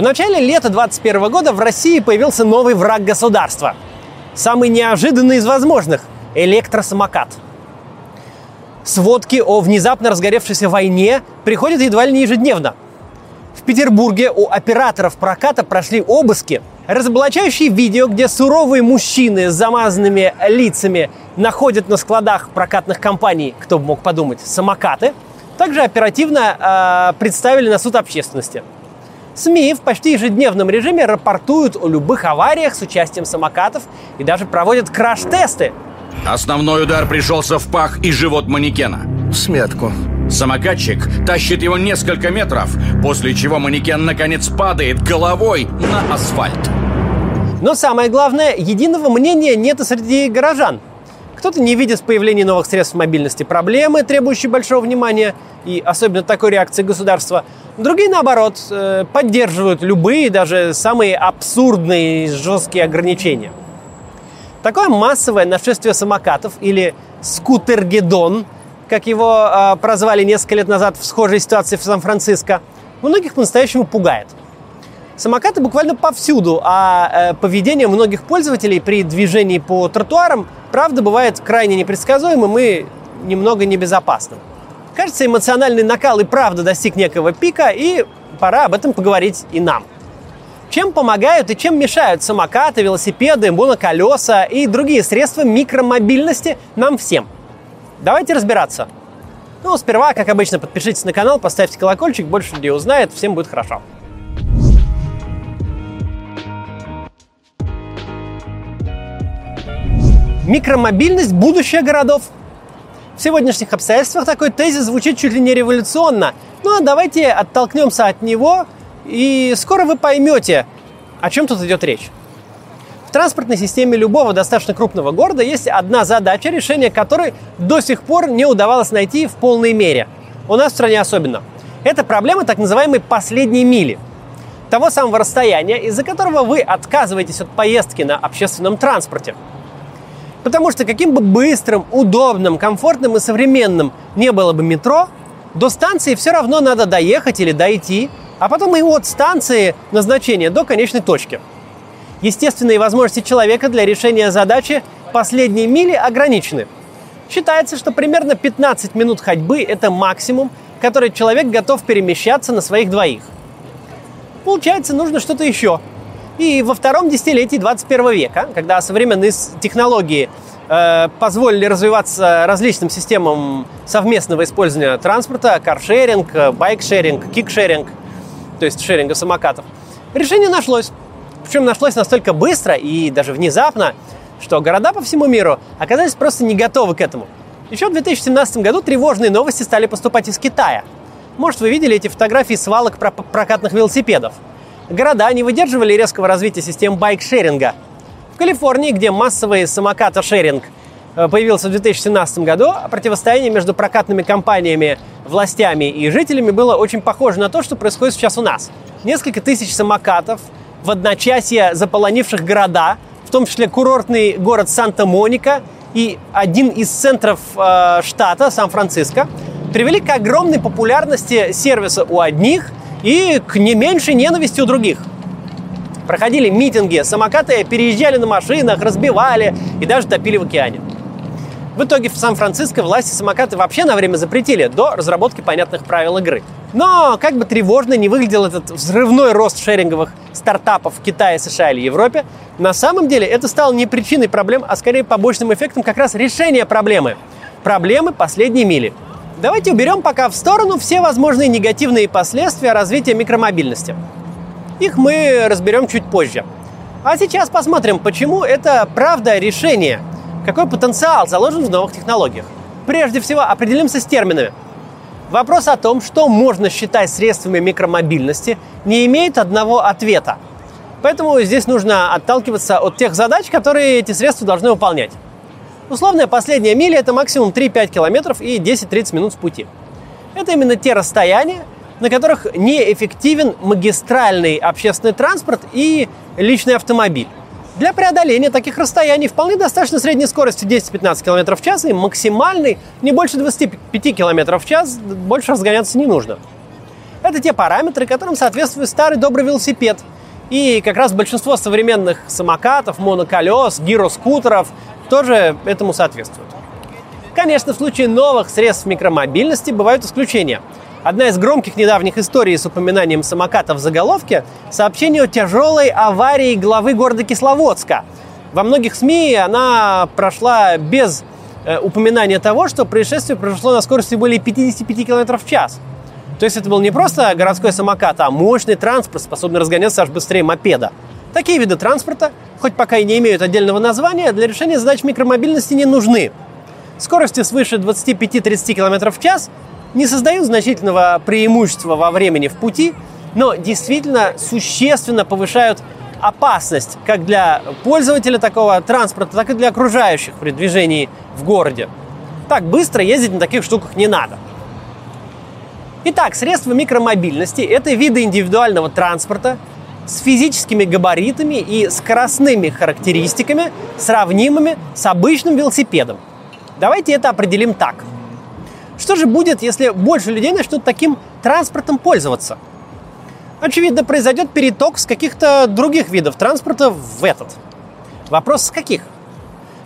В начале лета 2021 года в России появился новый враг государства. Самый неожиданный из возможных – электросамокат. Сводки о внезапно разгоревшейся войне приходят едва ли не ежедневно. В Петербурге у операторов проката прошли обыски, разоблачающие видео, где суровые мужчины с замазанными лицами находят на складах прокатных компаний, кто бы мог подумать, самокаты, также оперативно э, представили на суд общественности. СМИ в почти ежедневном режиме рапортуют о любых авариях с участием самокатов и даже проводят краш-тесты. Основной удар пришелся в пах и живот манекена. В смятку. Самокатчик тащит его несколько метров, после чего манекен наконец падает головой на асфальт. Но самое главное, единого мнения нет и среди горожан. Кто-то не видит в появлении новых средств мобильности проблемы, требующие большого внимания, и особенно такой реакции государства. Другие, наоборот, э, поддерживают любые, даже самые абсурдные жесткие ограничения. Такое массовое нашествие самокатов или скутергедон, как его э, прозвали несколько лет назад в схожей ситуации в Сан-Франциско, многих по-настоящему пугает. Самокаты буквально повсюду, а э, поведение многих пользователей при движении по тротуарам, правда, бывает крайне непредсказуемым и немного небезопасным. Кажется, эмоциональный накал и правда достиг некого пика, и пора об этом поговорить и нам. Чем помогают и чем мешают самокаты, велосипеды, моноколеса и другие средства микромобильности нам всем? Давайте разбираться. Ну, сперва, как обычно, подпишитесь на канал, поставьте колокольчик, больше людей узнает, всем будет хорошо. Микромобильность – будущее городов. В сегодняшних обстоятельствах такой тезис звучит чуть ли не революционно. Ну а давайте оттолкнемся от него, и скоро вы поймете, о чем тут идет речь. В транспортной системе любого достаточно крупного города есть одна задача, решение которой до сих пор не удавалось найти в полной мере. У нас в стране особенно. Это проблема так называемой последней мили. Того самого расстояния, из-за которого вы отказываетесь от поездки на общественном транспорте – Потому что каким бы быстрым, удобным, комфортным и современным не было бы метро, до станции все равно надо доехать или дойти, а потом и от станции назначения до конечной точки. Естественные возможности человека для решения задачи последней мили ограничены. Считается, что примерно 15 минут ходьбы – это максимум, который человек готов перемещаться на своих двоих. Получается, нужно что-то еще – и во втором десятилетии 21 века, когда современные технологии э, позволили развиваться различным системам совместного использования транспорта, каршеринг, байкшеринг, кикшеринг, то есть шеринга самокатов, решение нашлось. Причем нашлось настолько быстро и даже внезапно, что города по всему миру оказались просто не готовы к этому. Еще в 2017 году тревожные новости стали поступать из Китая. Может, вы видели эти фотографии свалок прокатных велосипедов – города не выдерживали резкого развития систем байк-шеринга. В Калифорнии, где массовый самоката-шеринг э, появился в 2017 году, противостояние между прокатными компаниями, властями и жителями было очень похоже на то, что происходит сейчас у нас. Несколько тысяч самокатов в одночасье заполонивших города, в том числе курортный город Санта-Моника и один из центров э, штата, Сан-Франциско, привели к огромной популярности сервиса у одних и к не меньшей ненависти у других. Проходили митинги, самокаты переезжали на машинах, разбивали и даже топили в океане. В итоге в Сан-Франциско власти самокаты вообще на время запретили до разработки понятных правил игры. Но как бы тревожно не выглядел этот взрывной рост шеринговых стартапов в Китае, США или Европе, на самом деле это стало не причиной проблем, а скорее побочным эффектом как раз решения проблемы. Проблемы последней мили – Давайте уберем пока в сторону все возможные негативные последствия развития микромобильности. Их мы разберем чуть позже. А сейчас посмотрим, почему это правда решение, какой потенциал заложен в новых технологиях. Прежде всего, определимся с терминами. Вопрос о том, что можно считать средствами микромобильности, не имеет одного ответа. Поэтому здесь нужно отталкиваться от тех задач, которые эти средства должны выполнять. Условная последняя миля – это максимум 3-5 километров и 10-30 минут в пути. Это именно те расстояния, на которых неэффективен магистральный общественный транспорт и личный автомобиль. Для преодоления таких расстояний вполне достаточно средней скорости 10-15 км в час и максимальной не больше 25 км в час, больше разгоняться не нужно. Это те параметры, которым соответствует старый добрый велосипед. И как раз большинство современных самокатов, моноколес, гироскутеров тоже этому соответствуют. Конечно, в случае новых средств микромобильности бывают исключения. Одна из громких недавних историй с упоминанием самоката в заголовке – сообщение о тяжелой аварии главы города Кисловодска. Во многих СМИ она прошла без э, упоминания того, что происшествие произошло на скорости более 55 км в час. То есть это был не просто городской самокат, а мощный транспорт, способный разгоняться аж быстрее мопеда. Такие виды транспорта, хоть пока и не имеют отдельного названия, для решения задач микромобильности не нужны – Скорости свыше 25-30 км в час не создают значительного преимущества во времени в пути, но действительно существенно повышают опасность как для пользователя такого транспорта, так и для окружающих при движении в городе. Так быстро ездить на таких штуках не надо. Итак, средства микромобильности – это виды индивидуального транспорта с физическими габаритами и скоростными характеристиками, сравнимыми с обычным велосипедом – Давайте это определим так. Что же будет, если больше людей начнут таким транспортом пользоваться? Очевидно, произойдет переток с каких-то других видов транспорта в этот. Вопрос с каких?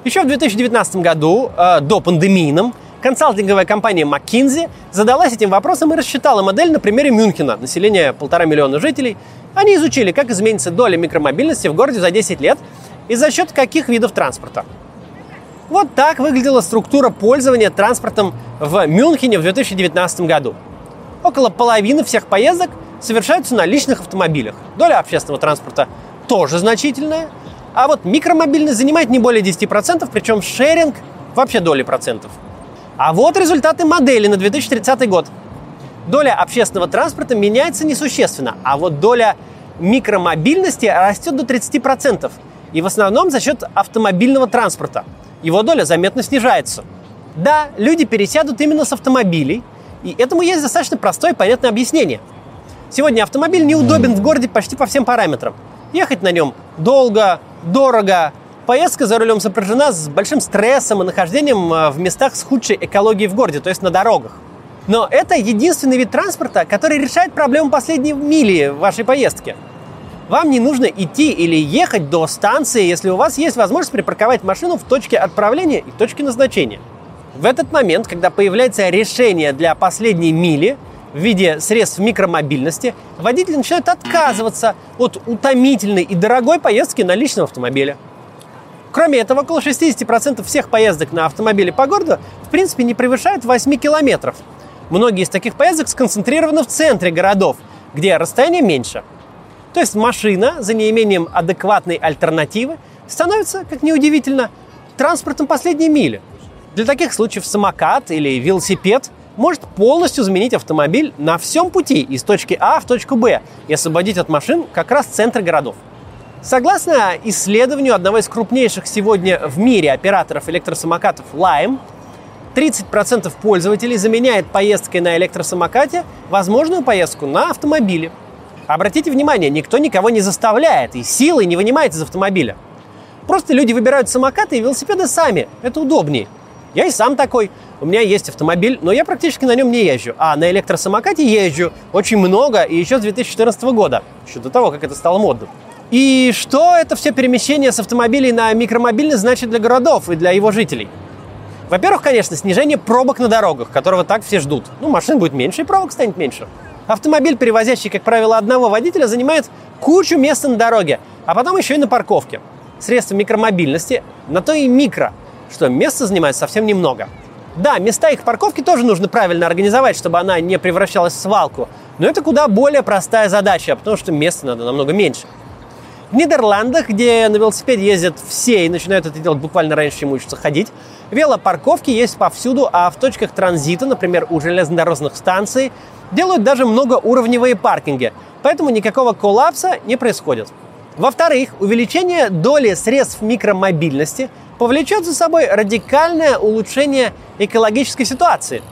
Еще в 2019 году, э, до пандемийном, консалтинговая компания McKinsey задалась этим вопросом и рассчитала модель на примере Мюнхена, население полтора миллиона жителей. Они изучили, как изменится доля микромобильности в городе за 10 лет и за счет каких видов транспорта. Вот так выглядела структура пользования транспортом в Мюнхене в 2019 году. Около половины всех поездок совершаются на личных автомобилях. Доля общественного транспорта тоже значительная. А вот микромобильность занимает не более 10%, причем шеринг вообще доли процентов. А вот результаты модели на 2030 год. Доля общественного транспорта меняется несущественно, а вот доля микромобильности растет до 30%. И в основном за счет автомобильного транспорта – его доля заметно снижается. Да, люди пересядут именно с автомобилей, и этому есть достаточно простое и понятное объяснение. Сегодня автомобиль неудобен в городе почти по всем параметрам. Ехать на нем долго, дорого, поездка за рулем сопряжена с большим стрессом и нахождением э, в местах с худшей экологией в городе, то есть на дорогах. Но это единственный вид транспорта, который решает проблему последней мили вашей поездке – вам не нужно идти или ехать до станции, если у вас есть возможность припарковать машину в точке отправления и точке назначения. В этот момент, когда появляется решение для последней мили в виде средств микромобильности, водитель начинает отказываться от утомительной и дорогой поездки на личном автомобиле. Кроме этого, около 60% всех поездок на автомобиле по городу в принципе не превышают 8 километров. Многие из таких поездок сконцентрированы в центре городов, где расстояние меньше – то есть машина за неимением адекватной альтернативы становится, как неудивительно, транспортом последней мили. Для таких случаев самокат или велосипед может полностью заменить автомобиль на всем пути из точки А в точку Б и освободить от машин как раз центр городов. Согласно исследованию одного из крупнейших сегодня в мире операторов электросамокатов Lime, 30% пользователей заменяет поездкой на электросамокате возможную поездку на автомобиле – Обратите внимание, никто никого не заставляет и силой не вынимает из автомобиля. Просто люди выбирают самокаты и велосипеды сами. Это удобнее. Я и сам такой. У меня есть автомобиль, но я практически на нем не езжу. А на электросамокате езжу очень много и еще с 2014 года. Еще до того, как это стало модным. И что это все перемещение с автомобилей на микромобильность значит для городов и для его жителей? Во-первых, конечно, снижение пробок на дорогах, которого так все ждут. Ну, машин будет меньше, и пробок станет меньше. Автомобиль, перевозящий, как правило, одного водителя, занимает кучу места на дороге, а потом еще и на парковке. Средства микромобильности на то и микро, что места занимает совсем немного. Да, места их парковки тоже нужно правильно организовать, чтобы она не превращалась в свалку. Но это куда более простая задача, потому что места надо намного меньше. В Нидерландах, где на велосипеде ездят все и начинают это делать буквально раньше, чем учатся ходить, велопарковки есть повсюду, а в точках транзита, например, у железнодорожных станций, делают даже многоуровневые паркинги, поэтому никакого коллапса не происходит. Во-вторых, увеличение доли средств микромобильности повлечет за собой радикальное улучшение экологической ситуации.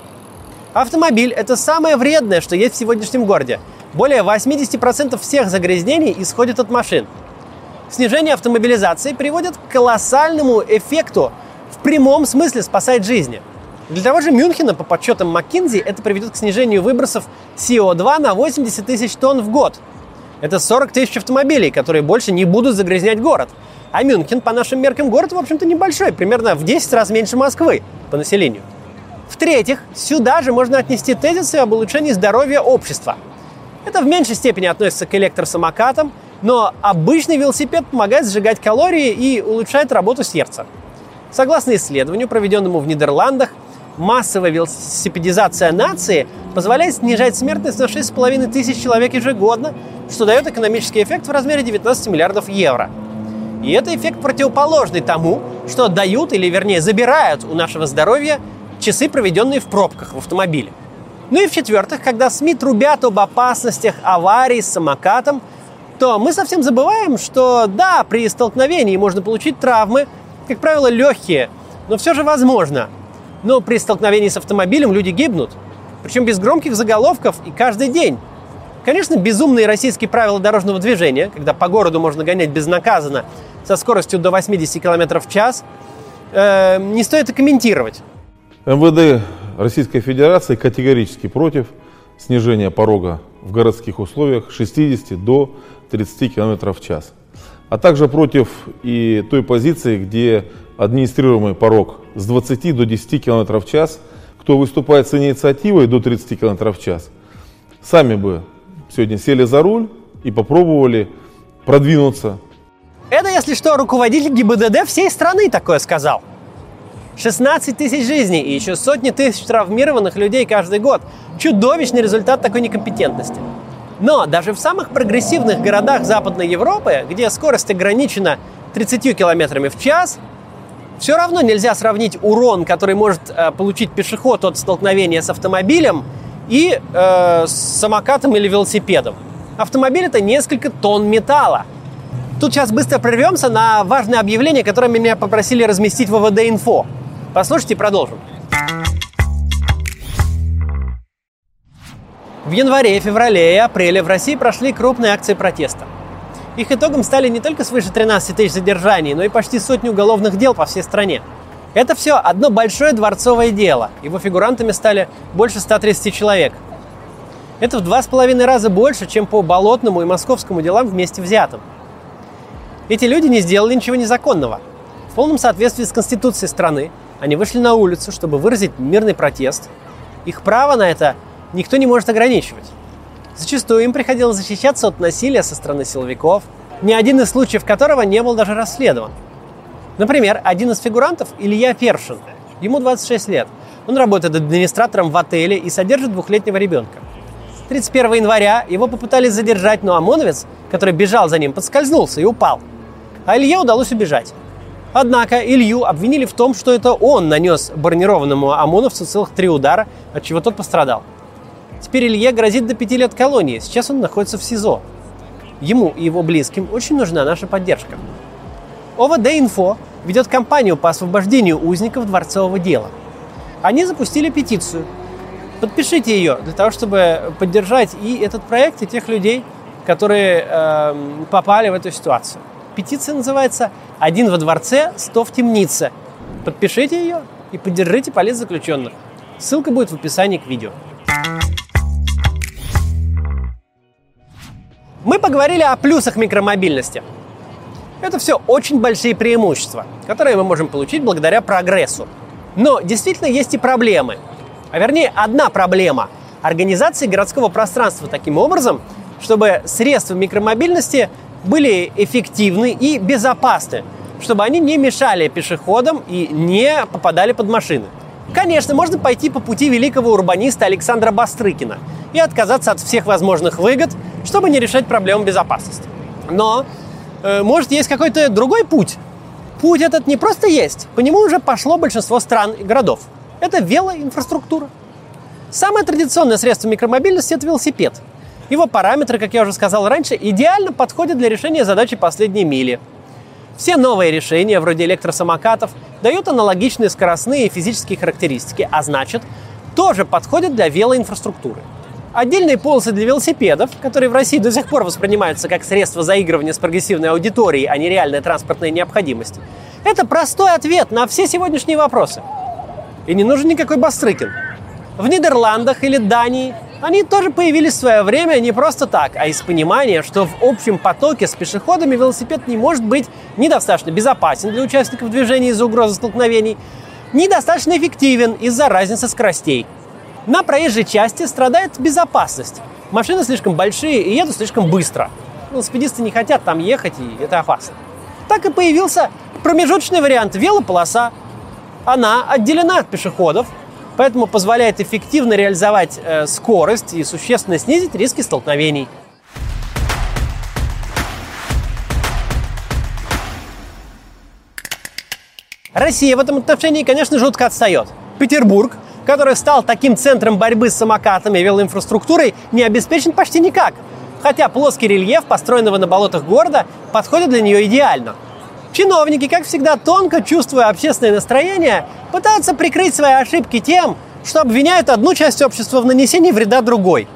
Автомобиль – это самое вредное, что есть в сегодняшнем городе. Более 80% всех загрязнений исходит от машин. Снижение автомобилизации приводит к колоссальному эффекту, в прямом смысле спасает жизни – Для того же Мюнхена, по подсчетам McKinsey, это приведет к снижению выбросов CO2 на 80 тысяч тонн в год. Это 40 тысяч автомобилей, которые больше не будут загрязнять город. А Мюнхен, по нашим меркам, город, в общем-то, небольшой, примерно в 10 раз меньше Москвы по населению. В-третьих, сюда же можно отнести тезисы об улучшении здоровья общества. Это в меньшей степени относится к электросамокатам, но обычный велосипед помогает сжигать калории и улучшает работу сердца. Согласно исследованию, проведенному в Нидерландах, массовая велосипедизация нации позволяет снижать смертность на 6,5 тысяч человек ежегодно, что дает экономический эффект в размере 19 миллиардов евро. И это эффект противоположный тому, что дают или, вернее, забирают у нашего здоровья часы, проведенные в пробках в автомобиле. Ну и в-четвертых, когда СМИ трубят об опасностях аварий с самокатом, то мы совсем забываем, что да, при столкновении можно получить травмы, как правило, легкие, но все же возможно. Но при столкновении с автомобилем люди гибнут, причем без громких заголовков и каждый день. Конечно, безумные российские правила дорожного движения, когда по городу можно гонять безнаказанно со скоростью до 80 км в час, э, не стоит и комментировать. МВД Российской Федерации категорически против снижения порога в городских условиях 60 до 30 км в час. А также против и той позиции, где администрируемый порог с 20 до 10 км в час, кто выступает с инициативой до 30 км в час, сами бы сегодня сели за руль и попробовали продвинуться. Это, если что, руководитель ГИБДД всей страны такое сказал. 16 тысяч жизней и еще сотни тысяч травмированных людей каждый год. Чудовищный результат такой некомпетентности. Но даже в самых прогрессивных городах Западной Европы, где скорость ограничена 30 километрами в час, все равно нельзя сравнить урон, который может э, получить пешеход от столкновения с автомобилем, и э, с самокатом или велосипедом. Автомобиль это несколько тонн металла. Тут сейчас быстро прервемся на важное объявление, которое меня попросили разместить в ВВД Инфо. Послушайте и продолжим. В январе, феврале и апреле в России прошли крупные акции протеста. Их итогом стали не только свыше 13 тысяч задержаний, но и почти сотни уголовных дел по всей стране. Это все одно большое дворцовое дело. Его фигурантами стали больше 130 человек. Это в два с половиной раза больше, чем по Болотному и Московскому делам вместе взятым. Эти люди не сделали ничего незаконного. В полном соответствии с Конституцией страны они вышли на улицу, чтобы выразить мирный протест. Их право на это никто не может ограничивать. Зачастую им приходилось защищаться от насилия со стороны силовиков, ни один из случаев которого не был даже расследован. Например, один из фигурантов – Илья Першин. Ему 26 лет. Он работает администратором в отеле и содержит двухлетнего ребенка. 31 января его попытались задержать, но ОМОНовец, который бежал за ним, подскользнулся и упал. А Илье удалось убежать. Однако Илью обвинили в том, что это он нанес бронированному ОМОНовцу целых три удара, от чего тот пострадал. Теперь Илье грозит до пяти лет колонии. Сейчас он находится в СИЗО. Ему и его близким очень нужна наша поддержка. ОВД-инфо ведет кампанию по освобождению узников дворцового дела. Они запустили петицию. Подпишите ее для того, чтобы поддержать и этот проект, и тех людей, которые э, попали в эту ситуацию. Петиция называется «Один во дворце, сто в темнице». Подпишите ее и поддержите политзаключенных. Ссылка будет в описании к видео. Мы поговорили о плюсах микромобильности. Это все очень большие преимущества, которые мы можем получить благодаря прогрессу. Но действительно есть и проблемы. А вернее, одна проблема – организации городского пространства таким образом, чтобы средства микромобильности были эффективны и безопасны, чтобы они не мешали пешеходам и не попадали под машины. Конечно, можно пойти по пути великого урбаниста Александра Бастрыкина и отказаться от всех возможных выгод – чтобы не решать проблему безопасности. Но, э, может, есть какой-то другой путь? Путь этот не просто есть, по нему уже пошло большинство стран и городов. Это велоинфраструктура. Самое традиционное средство микромобильности – это велосипед. Его параметры, как я уже сказал раньше, идеально подходят для решения задачи последней мили. Все новые решения, вроде электросамокатов, дают аналогичные скоростные и физические характеристики, а значит, тоже подходят для велоинфраструктуры. Отдельные полосы для велосипедов, которые в России до сих пор воспринимаются как средство заигрывания с прогрессивной аудиторией, а не реальная транспортная необходимость. Это простой ответ на все сегодняшние вопросы. И не нужен никакой Бастрыкин. В Нидерландах или Дании они тоже появились в свое время не просто так, а из понимания, что в общем потоке с пешеходами велосипед не может быть недостаточно безопасен для участников движения из-за угрозы столкновений, недостаточно эффективен из-за разницы скоростей. На проезжей части страдает безопасность. Машины слишком большие и едут слишком быстро. Велосипедисты не хотят там ехать, и это опасно. Так и появился промежуточный вариант – велополоса. Она отделена от пешеходов, поэтому позволяет эффективно реализовать э, скорость и существенно снизить риски столкновений. Россия в этом отношении, конечно, жутко отстает. Петербург, который стал таким центром борьбы с самокатами и велоинфраструктурой, не обеспечен почти никак. Хотя плоский рельеф, построенного на болотах города, подходит для нее идеально. Чиновники, как всегда, тонко чувствуя общественное настроение, пытаются прикрыть свои ошибки тем, что обвиняют одну часть общества в нанесении вреда другой.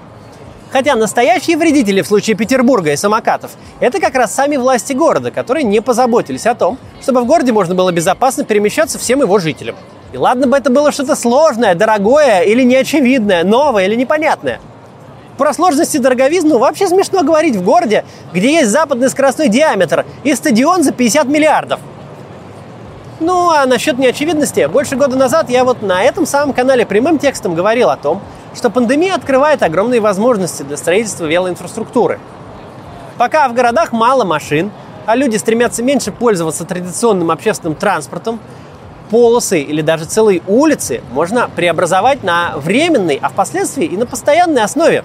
Хотя настоящие вредители в случае Петербурга и самокатов – это как раз сами власти города, которые не позаботились о том, чтобы в городе можно было безопасно перемещаться всем его жителям. И ладно бы это было что-то сложное, дорогое или неочевидное, новое или непонятное. Про сложности дороговизну вообще смешно говорить в городе, где есть западный скоростной диаметр и стадион за 50 миллиардов – ну, а насчет неочевидности, больше года назад я вот на этом самом канале прямым текстом говорил о том, что пандемия открывает огромные возможности для строительства велоинфраструктуры. Пока в городах мало машин, а люди стремятся меньше пользоваться традиционным общественным транспортом, полосы или даже целые улицы можно преобразовать на временной, а впоследствии и на постоянной основе.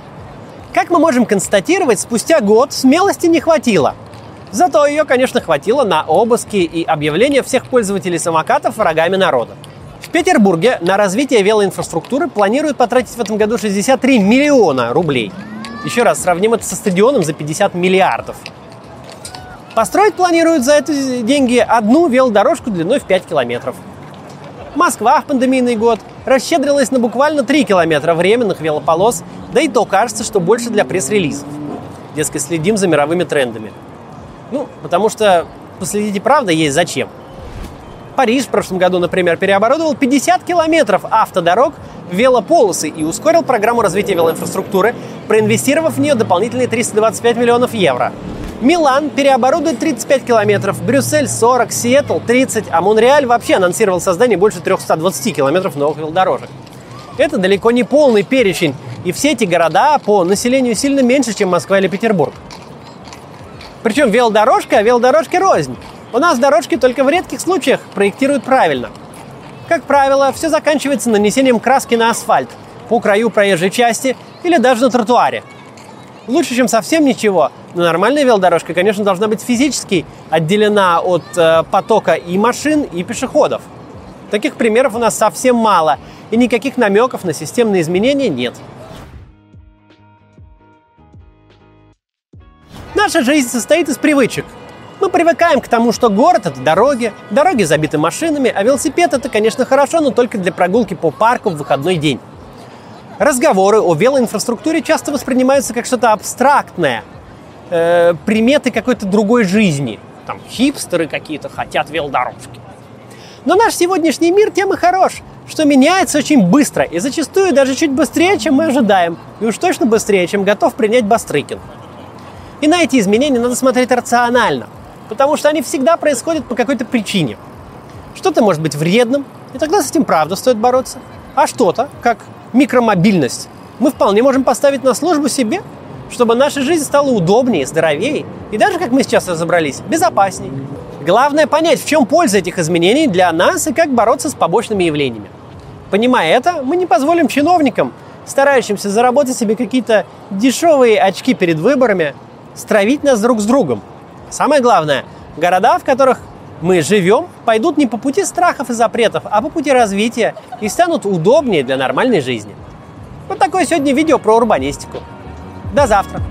Как мы можем констатировать, спустя год смелости не хватило – Зато ее, конечно, хватило на обыски и объявление всех пользователей самокатов врагами народа. В Петербурге на развитие велоинфраструктуры планируют потратить в этом году 63 миллиона рублей. Еще раз, сравним это со стадионом за 50 миллиардов. Построить планируют за эти деньги одну велодорожку длиной в 5 километров. Москва в пандемийный год расщедрилась на буквально 3 километра временных велополос, да и то кажется, что больше для пресс-релизов. Дескать, следим за мировыми трендами. Ну, потому что последить и правда есть зачем. Париж в прошлом году, например, переоборудовал 50 километров автодорог в велополосы и ускорил программу развития велоинфраструктуры, проинвестировав в нее дополнительные 325 миллионов евро. Милан переоборудует 35 километров, Брюссель 40, Сиэтл 30, а Монреаль вообще анонсировал создание больше 320 километров новых велодорожек. Это далеко не полный перечень, и все эти города по населению сильно меньше, чем Москва или Петербург. Причем велодорожка, а велодорожки рознь. У нас дорожки только в редких случаях проектируют правильно. Как правило, все заканчивается нанесением краски на асфальт, по краю проезжей части или даже на тротуаре. Лучше, чем совсем ничего, но нормальная велодорожка, конечно, должна быть физически отделена от э, потока и машин, и пешеходов. Таких примеров у нас совсем мало, и никаких намеков на системные изменения нет. Наша жизнь состоит из привычек. Мы привыкаем к тому, что город — это дороги, дороги забиты машинами, а велосипед — это, конечно, хорошо, но только для прогулки по парку в выходной день. Разговоры о велоинфраструктуре часто воспринимаются как что-то абстрактное, э, приметы какой-то другой жизни. Там хипстеры какие-то хотят велодорожки. Но наш сегодняшний мир тем и хорош, что меняется очень быстро и зачастую даже чуть быстрее, чем мы ожидаем, и уж точно быстрее, чем готов принять Бастрыкин. И на эти изменения надо смотреть рационально, потому что они всегда происходят по какой-то причине. Что-то может быть вредным, и тогда с этим правда стоит бороться. А что-то, как микромобильность, мы вполне можем поставить на службу себе, чтобы наша жизнь стала удобнее, здоровее и даже, как мы сейчас разобрались, безопаснее. Главное понять, в чем польза этих изменений для нас и как бороться с побочными явлениями. Понимая это, мы не позволим чиновникам, старающимся заработать себе какие-то дешевые очки перед выборами, стравить нас друг с другом. Самое главное, города, в которых мы живем, пойдут не по пути страхов и запретов, а по пути развития и станут удобнее для нормальной жизни. Вот такое сегодня видео про урбанистику. До завтра!